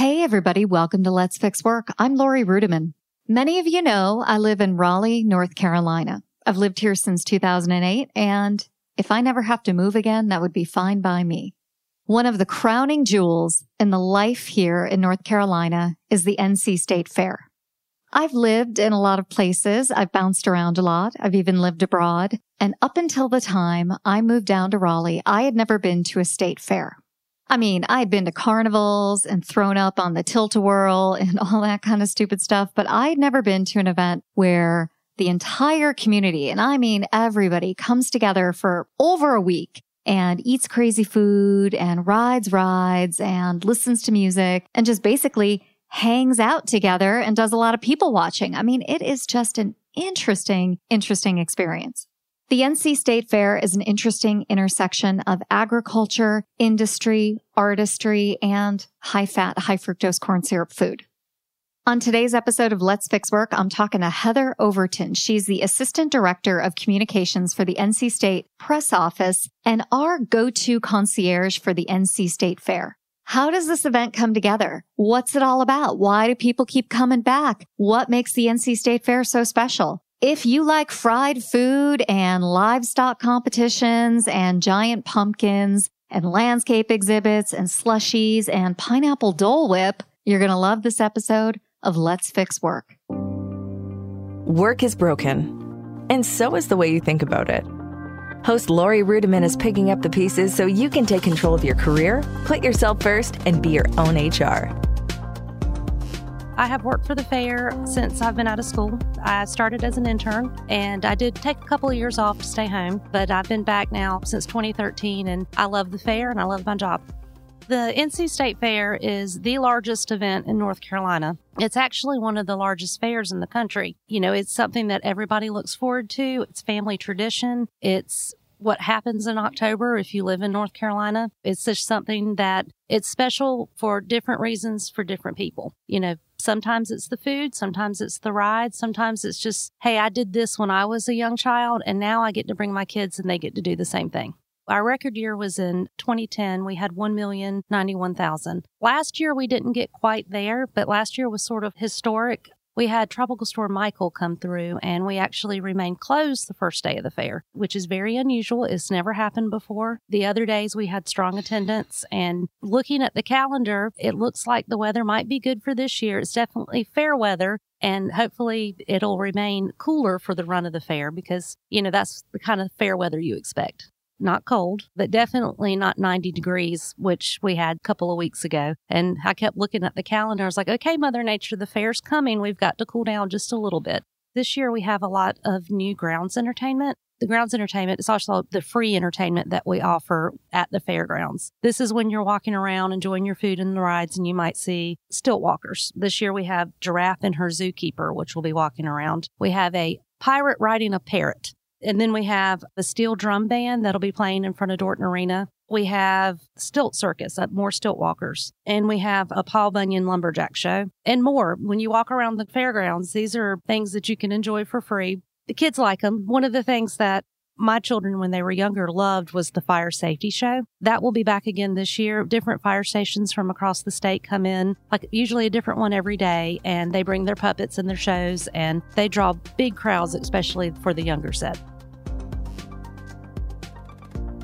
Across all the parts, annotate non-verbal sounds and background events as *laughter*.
Hey, everybody. Welcome to Let's Fix Work. I'm Lori Rudiman. Many of you know I live in Raleigh, North Carolina. I've lived here since 2008, and if I never have to move again, that would be fine by me. One of the crowning jewels in the life here in North Carolina is the NC State Fair. I've lived in a lot of places. I've bounced around a lot. I've even lived abroad. And up until the time I moved down to Raleigh, I had never been to a state fair. I mean, I had been to carnivals and thrown up on the tilt-a-whirl *laughs* and all that kind of stupid stuff, but I'd never been to an event where the entire community, and I mean everybody, comes together for over a week and eats crazy food and rides rides and listens to music and just basically hangs out together and does a lot of people watching. I mean, it is just an interesting, interesting experience. The NC State Fair is an interesting intersection of agriculture, industry, artistry, and high fat, high fructose corn syrup food. On today's episode of Let's Fix Work, I'm talking to Heather Overton. She's the Assistant Director of Communications for the NC State Press Office and our go-to concierge for the NC State Fair. How does this event come together? What's it all about? Why do people keep coming back? What makes the NC State Fair so special? If you like fried food and livestock competitions and giant pumpkins and landscape exhibits and slushies and pineapple Dole Whip, you're going to love this episode of Let's Fix Work. Work is broken, and so is the way you think about it. Host Lori Rudiman is picking up the pieces so you can take control of your career, put yourself first, and be your own HR. I have worked for the fair since I've been out of school. I started as an intern and I did take a couple of years off to stay home, but I've been back now since 2013 and I love the fair and I love my job. The NC State Fair is the largest event in North Carolina. It's actually one of the largest fairs in the country. You know, it's something that everybody looks forward to. It's family tradition. It's what happens in October if you live in North Carolina. It's just something that it's special for different reasons for different people. You know, sometimes it's the food, sometimes it's the ride, sometimes it's just, hey, I did this when I was a young child and now I get to bring my kids and they get to do the same thing. Our record year was in 2010. We had 1,091,000. Last year, we didn't get quite there, but last year was sort of historic we had Tropical Storm Michael come through and we actually remained closed the first day of the fair, which is very unusual. It's never happened before. The other days we had strong attendance and looking at the calendar, it looks like the weather might be good for this year. It's definitely fair weather and hopefully it'll remain cooler for the run of the fair because, you know, that's the kind of fair weather you expect not cold, but definitely not 90 degrees, which we had a couple of weeks ago. And I kept looking at the calendar. I was like, okay, Mother Nature, the fair's coming. We've got to cool down just a little bit. This year we have a lot of new grounds entertainment. The grounds entertainment is also the free entertainment that we offer at the fairgrounds. This is when you're walking around enjoying your food and the rides, and you might see stilt walkers. This year we have Giraffe and her zookeeper, which will be walking around. We have a pirate riding a parrot. And then we have the steel drum band that'll be playing in front of Dorton Arena. We have Stilt Circus, more stilt walkers. And we have a Paul Bunyan lumberjack show and more. When you walk around the fairgrounds, these are things that you can enjoy for free. The kids like them. One of the things that my children, when they were younger, loved was the fire safety show. That will be back again this year. Different fire stations from across the state come in, like usually a different one every day, and they bring their puppets and their shows, and they draw big crowds, especially for the younger set.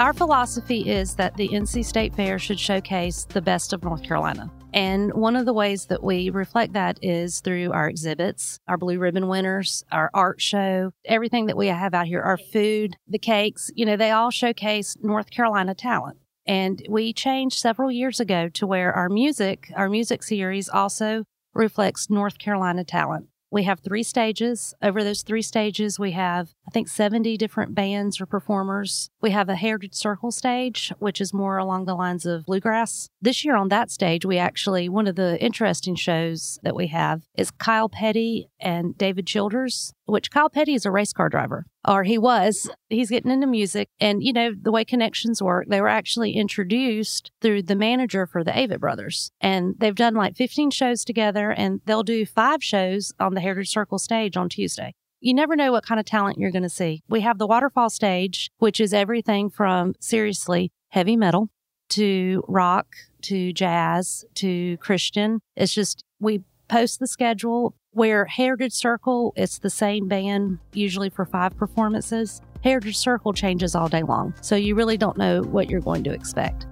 Our philosophy is that the NC State Fair should showcase the best of North Carolina. And one of the ways that we reflect that is through our exhibits, our blue ribbon winners, our art show, everything that we have out here, our food, the cakes, you know, they all showcase North Carolina talent. And we changed several years ago to where our music, our music series also reflects North Carolina talent. We have three stages. Over those three stages, we have, I think, 70 different bands or performers. We have a Heritage Circle stage, which is more along the lines of bluegrass. This year on that stage, we actually, one of the interesting shows that we have is Kyle Petty and David Childers, which Kyle Petty is a race car driver, or he was. He's getting into music. And, you know, the way connections work, they were actually introduced through the manager for the Avett Brothers. And they've done like 15 shows together, and they'll do five shows on the Heritage Circle stage on Tuesday. You never know what kind of talent you're going to see. We have the waterfall stage, which is everything from seriously heavy metal to rock to jazz to Christian. It's just, we post the schedule where Heritage Circle, it's the same band usually for five performances. Heritage Circle changes all day long. So you really don't know what you're going to expect.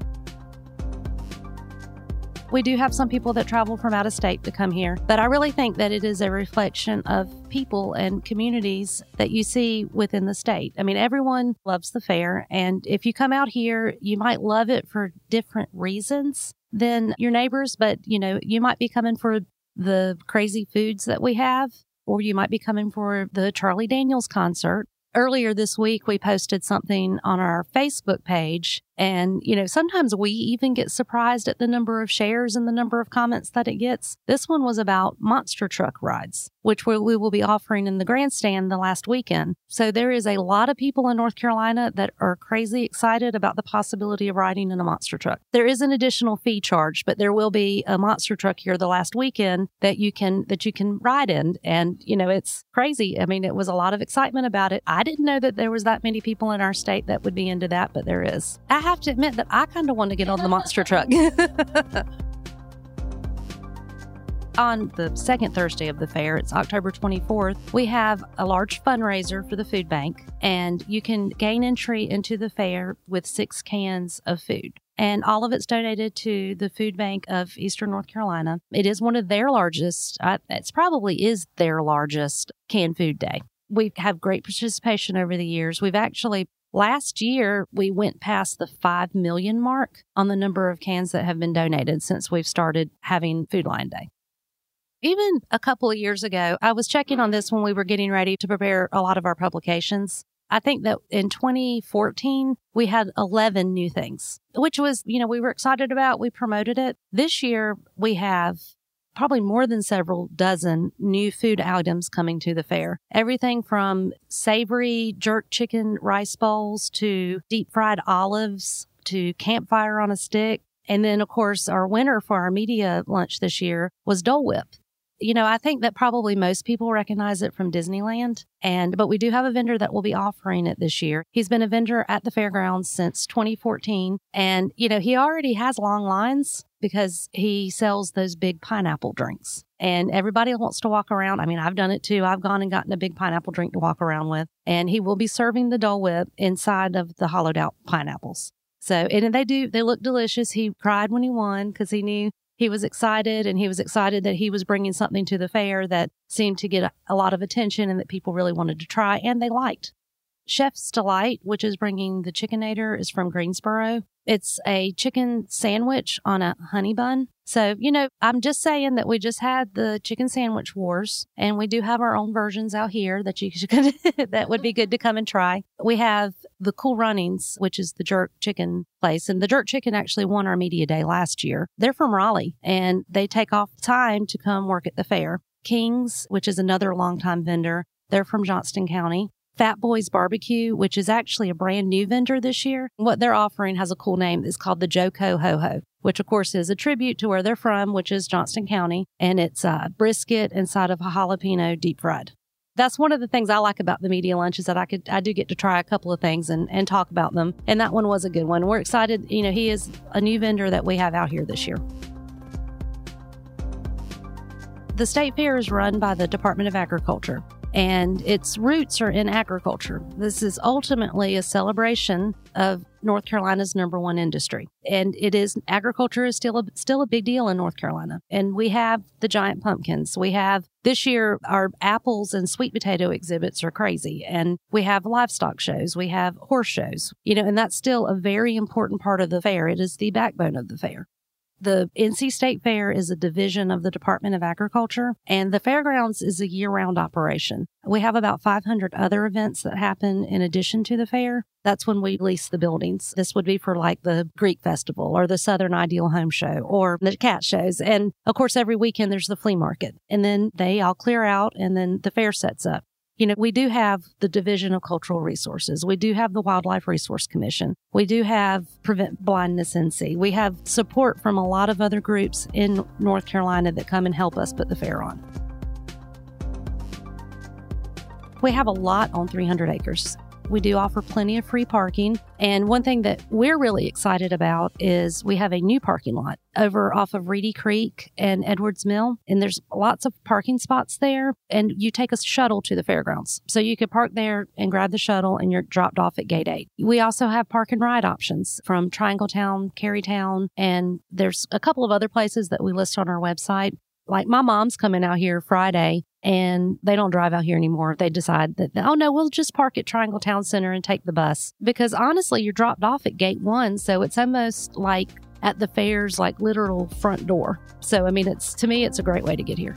We do have some people that travel from out of state to come here, but I really think that it is a reflection of people and communities that you see within the state. I mean, everyone loves the fair, and if you come out here, you might love it for different reasons than your neighbors, but you know, you might be coming for the crazy foods that we have, or you might be coming for the Charlie Daniels concert. Earlier this week, we posted something on our Facebook page and, you know, sometimes we even get surprised at the number of shares and the number of comments that it gets. This one was about monster truck rides, which we, will be offering in the grandstand the last weekend. So there is a lot of people in North Carolina that are crazy excited about the possibility of riding in a monster truck. There is an additional fee charge, but there will be a monster truck here the last weekend that you can, that you can ride in. And, you know, it's crazy. I mean, it was a lot of excitement about it. I didn't know that there was that many people in our state that would be into that, but there is. I have to admit that I kind of want to get on the monster truck. *laughs* on the second Thursday of the fair, it's October 24th, we have a large fundraiser for the food bank, and you can gain entry into the fair with six cans of food. And all of it's donated to the food bank of Eastern North Carolina. It is one of their largest, it's probably is their largest canned food day. We have great participation over the years. We've actually Last year, we went past the 5 million mark on the number of cans that have been donated since we've started having Food Lion Day. Even a couple of years ago, I was checking on this when we were getting ready to prepare a lot of our publications. I think that in 2014, we had 11 new things, which was, you know, we were excited about. We promoted it. This year, we have probably more than several dozen new food items coming to the fair. Everything from savory jerk chicken rice bowls to deep fried olives to campfire on a stick. And then, of course, our winner for our media lunch this year was Dole Whip you know, I think that probably most people recognize it from Disneyland. And, but we do have a vendor that will be offering it this year. He's been a vendor at the fairgrounds since 2014. And, you know, he already has long lines because he sells those big pineapple drinks. And everybody wants to walk around. I mean, I've done it too. I've gone and gotten a big pineapple drink to walk around with. And he will be serving the Dole Whip inside of the hollowed out pineapples. So, and they do, they look delicious. He cried when he won because he knew he was excited and he was excited that he was bringing something to the fair that seemed to get a, a lot of attention and that people really wanted to try and they liked. Chef's Delight, which is bringing the Chickenator, is from Greensboro. It's a chicken sandwich on a honey bun. So, you know, I'm just saying that we just had the chicken sandwich wars and we do have our own versions out here that you *laughs* could, that would be good to come and try. We have the Cool Runnings, which is the jerk chicken place. And the jerk chicken actually won our media day last year. They're from Raleigh and they take off time to come work at the fair. Kings, which is another longtime vendor. They're from Johnston County. Fat Boys Barbecue, which is actually a brand new vendor this year. What they're offering has a cool name. It's called the JoCo Ho Ho, which of course is a tribute to where they're from, which is Johnston County. And it's uh, brisket inside of a jalapeno deep fried. That's one of the things I like about the media lunch is that I could I do get to try a couple of things and, and talk about them. And that one was a good one. We're excited. You know, he is a new vendor that we have out here this year. The state fair is run by the Department of Agriculture and its roots are in agriculture. This is ultimately a celebration of North Carolina's number one industry. And it is agriculture is still a, still a big deal in North Carolina. And we have the giant pumpkins. We have this year our apples and sweet potato exhibits are crazy. And we have livestock shows. We have horse shows. You know, and that's still a very important part of the fair. It is the backbone of the fair. The NC State Fair is a division of the Department of Agriculture, and the fairgrounds is a year round operation. We have about 500 other events that happen in addition to the fair. That's when we lease the buildings. This would be for like the Greek Festival or the Southern Ideal Home Show or the cat shows. And of course, every weekend there's the flea market. And then they all clear out and then the fair sets up. You know, we do have the Division of Cultural Resources. We do have the Wildlife Resource Commission. We do have Prevent Blindness NC. We have support from a lot of other groups in North Carolina that come and help us put the fair on. We have a lot on 300 acres. We do offer plenty of free parking. And one thing that we're really excited about is we have a new parking lot over off of Reedy Creek and Edwards Mill. And there's lots of parking spots there. And you take a shuttle to the fairgrounds. So you could park there and grab the shuttle and you're dropped off at gate eight. We also have park and ride options from Triangle Town, Carytown, and there's a couple of other places that we list on our website. Like my mom's coming out here Friday and they don't drive out here anymore. They decide that, oh no, we'll just park at Triangle Town Center and take the bus. Because honestly, you're dropped off at gate one. So it's almost like at the fair's like literal front door. So, I mean, it's to me, it's a great way to get here.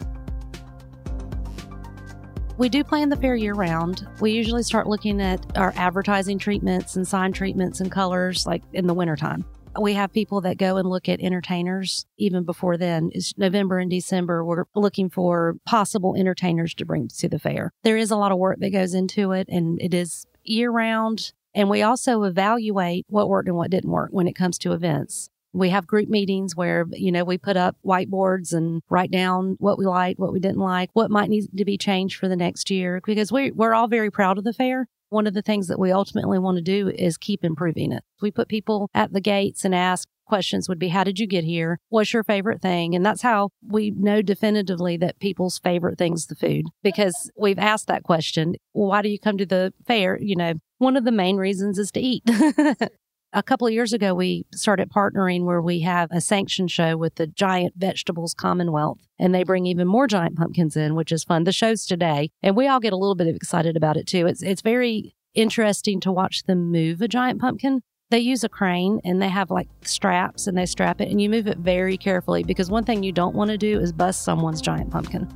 We do plan the fair year round. We usually start looking at our advertising treatments and sign treatments and colors like in the wintertime. We have people that go and look at entertainers even before then. It's November and December. We're looking for possible entertainers to bring to the fair. There is a lot of work that goes into it and it is year round. And we also evaluate what worked and what didn't work when it comes to events. We have group meetings where, you know, we put up whiteboards and write down what we liked, what we didn't like, what might need to be changed for the next year, because we, we're all very proud of the fair. One of the things that we ultimately want to do is keep improving it. We put people at the gates and ask questions would be, how did you get here? What's your favorite thing? And that's how we know definitively that people's favorite thing's the food because we've asked that question. Why do you come to the fair? You know, one of the main reasons is to eat. *laughs* a couple of years ago, we started partnering where we have a sanction show with the Giant Vegetables Commonwealth, and they bring even more giant pumpkins in, which is fun. The show's today, and we all get a little bit excited about it too. It's it's very interesting to watch them move a giant pumpkin. They use a crane and they have like straps and they strap it, and you move it very carefully because one thing you don't want to do is bust someone's giant pumpkin.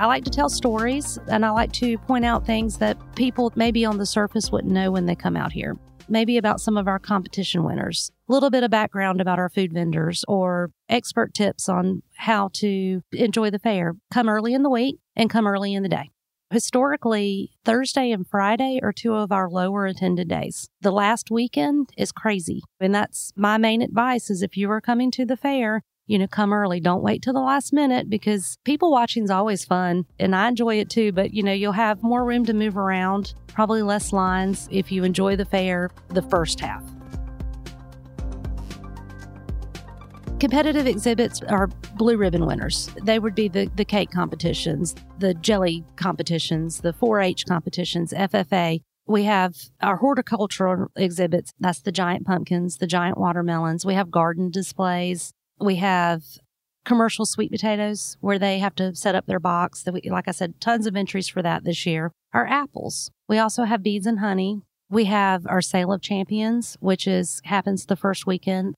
I like to tell stories and I like to point out things that people maybe on the surface wouldn't know when they come out here. Maybe about some of our competition winners, a little bit of background about our food vendors, or expert tips on how to enjoy the fair. Come early in the week and come early in the day. Historically, Thursday and Friday are two of our lower attended days. The last weekend is crazy. And that's my main advice is if you are coming to the fair, you know, come early. Don't wait till the last minute because people watching is always fun and I enjoy it too. But, you know, you'll have more room to move around, probably less lines if you enjoy the fair the first half. Competitive exhibits are blue ribbon winners. They would be the, the cake competitions, the jelly competitions, the 4 H competitions, FFA. We have our horticultural exhibits. That's the giant pumpkins, the giant watermelons. We have garden displays. We have commercial sweet potatoes where they have to set up their box. Like I said, tons of entries for that this year. Our apples. We also have beads and honey. We have our sale of champions, which is happens the first weekend.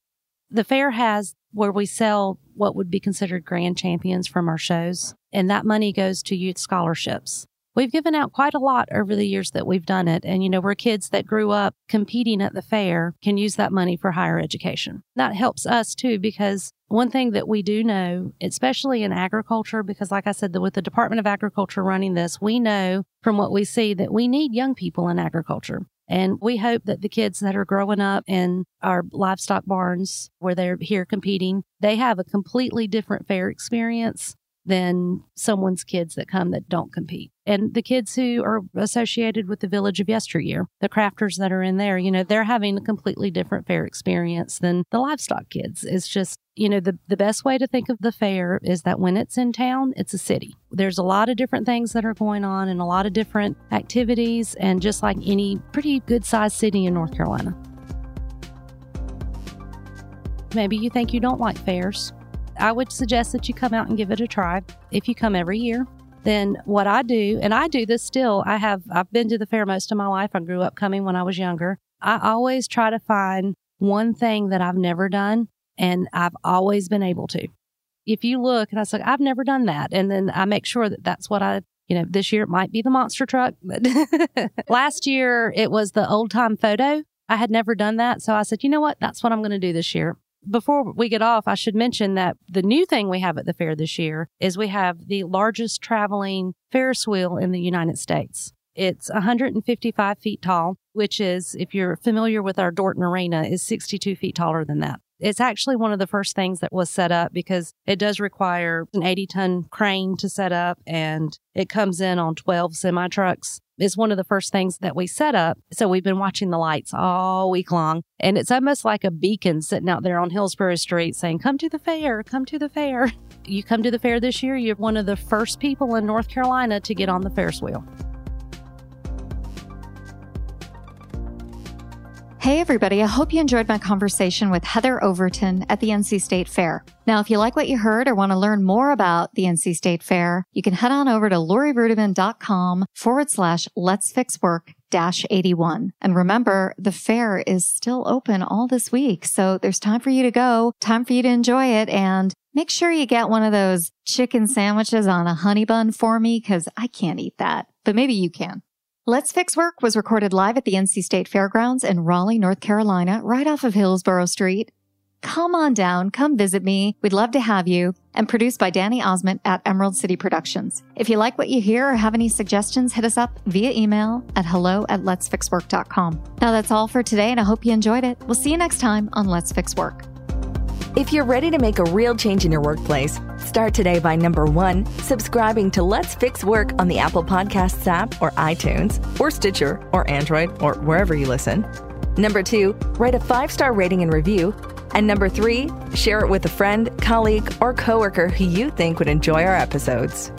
The fair has where we sell what would be considered grand champions from our shows, and that money goes to youth scholarships. We've given out quite a lot over the years that we've done it. And, you know, we're kids that grew up competing at the fair can use that money for higher education. That helps us too, because one thing that we do know, especially in agriculture, because like I said, with the Department of Agriculture running this, we know from what we see that we need young people in agriculture. And we hope that the kids that are growing up in our livestock barns where they're here competing, they have a completely different fair experience than someone's kids that come that don't compete. And the kids who are associated with the village of yesteryear, the crafters that are in there, you know, they're having a completely different fair experience than the livestock kids. It's just, you know, the, the best way to think of the fair is that when it's in town, it's a city. There's a lot of different things that are going on and a lot of different activities, and just like any pretty good sized city in North Carolina. Maybe you think you don't like fairs. I would suggest that you come out and give it a try. If you come every year, then what I do, and I do this still, I have, I've been to the fair most of my life. I grew up coming when I was younger. I always try to find one thing that I've never done and I've always been able to. If you look and I say, I've never done that. And then I make sure that that's what I, you know, this year it might be the monster truck, but *laughs* last year it was the old time photo. I had never done that. So I said, you know what? That's what I'm going to do this year. Before we get off, I should mention that the new thing we have at the fair this year is we have the largest traveling Ferris wheel in the United States. It's 155 feet tall, which is, if you're familiar with our Dorton Arena, is 62 feet taller than that. It's actually one of the first things that was set up because it does require an 80 ton crane to set up and it comes in on 12 semi trucks. It's one of the first things that we set up. So we've been watching the lights all week long and it's almost like a beacon sitting out there on Hillsborough Street saying, come to the fair, come to the fair. *laughs* You come to the fair this year, you're one of the first people in North Carolina to get on the Ferris wheel. Hey, everybody. I hope you enjoyed my conversation with Heather Overton at the NC State Fair. Now, if you like what you heard or want to learn more about the NC State Fair, you can head on over to lorirudiman.com forward slash let's fix work dash 81. And remember, the fair is still open all this week. So there's time for you to go, time for you to enjoy it. And make sure you get one of those chicken sandwiches on a honey bun for me because I can't eat that, but maybe you can. Let's Fix Work was recorded live at the NC State Fairgrounds in Raleigh, North Carolina, right off of Hillsborough Street. Come on down, come visit me. We'd love to have you. And produced by Danny Osmond at Emerald City Productions. If you like what you hear or have any suggestions, hit us up via email at hello at letsfixwork.com. Now that's all for today, and I hope you enjoyed it. We'll see you next time on Let's Fix Work. If you're ready to make a real change in your workplace, start today by number one, subscribing to Let's Fix Work on the Apple Podcasts app or iTunes or Stitcher or Android or wherever you listen. Number two, write a five star rating and review. And number three, share it with a friend, colleague, or coworker who you think would enjoy our episodes.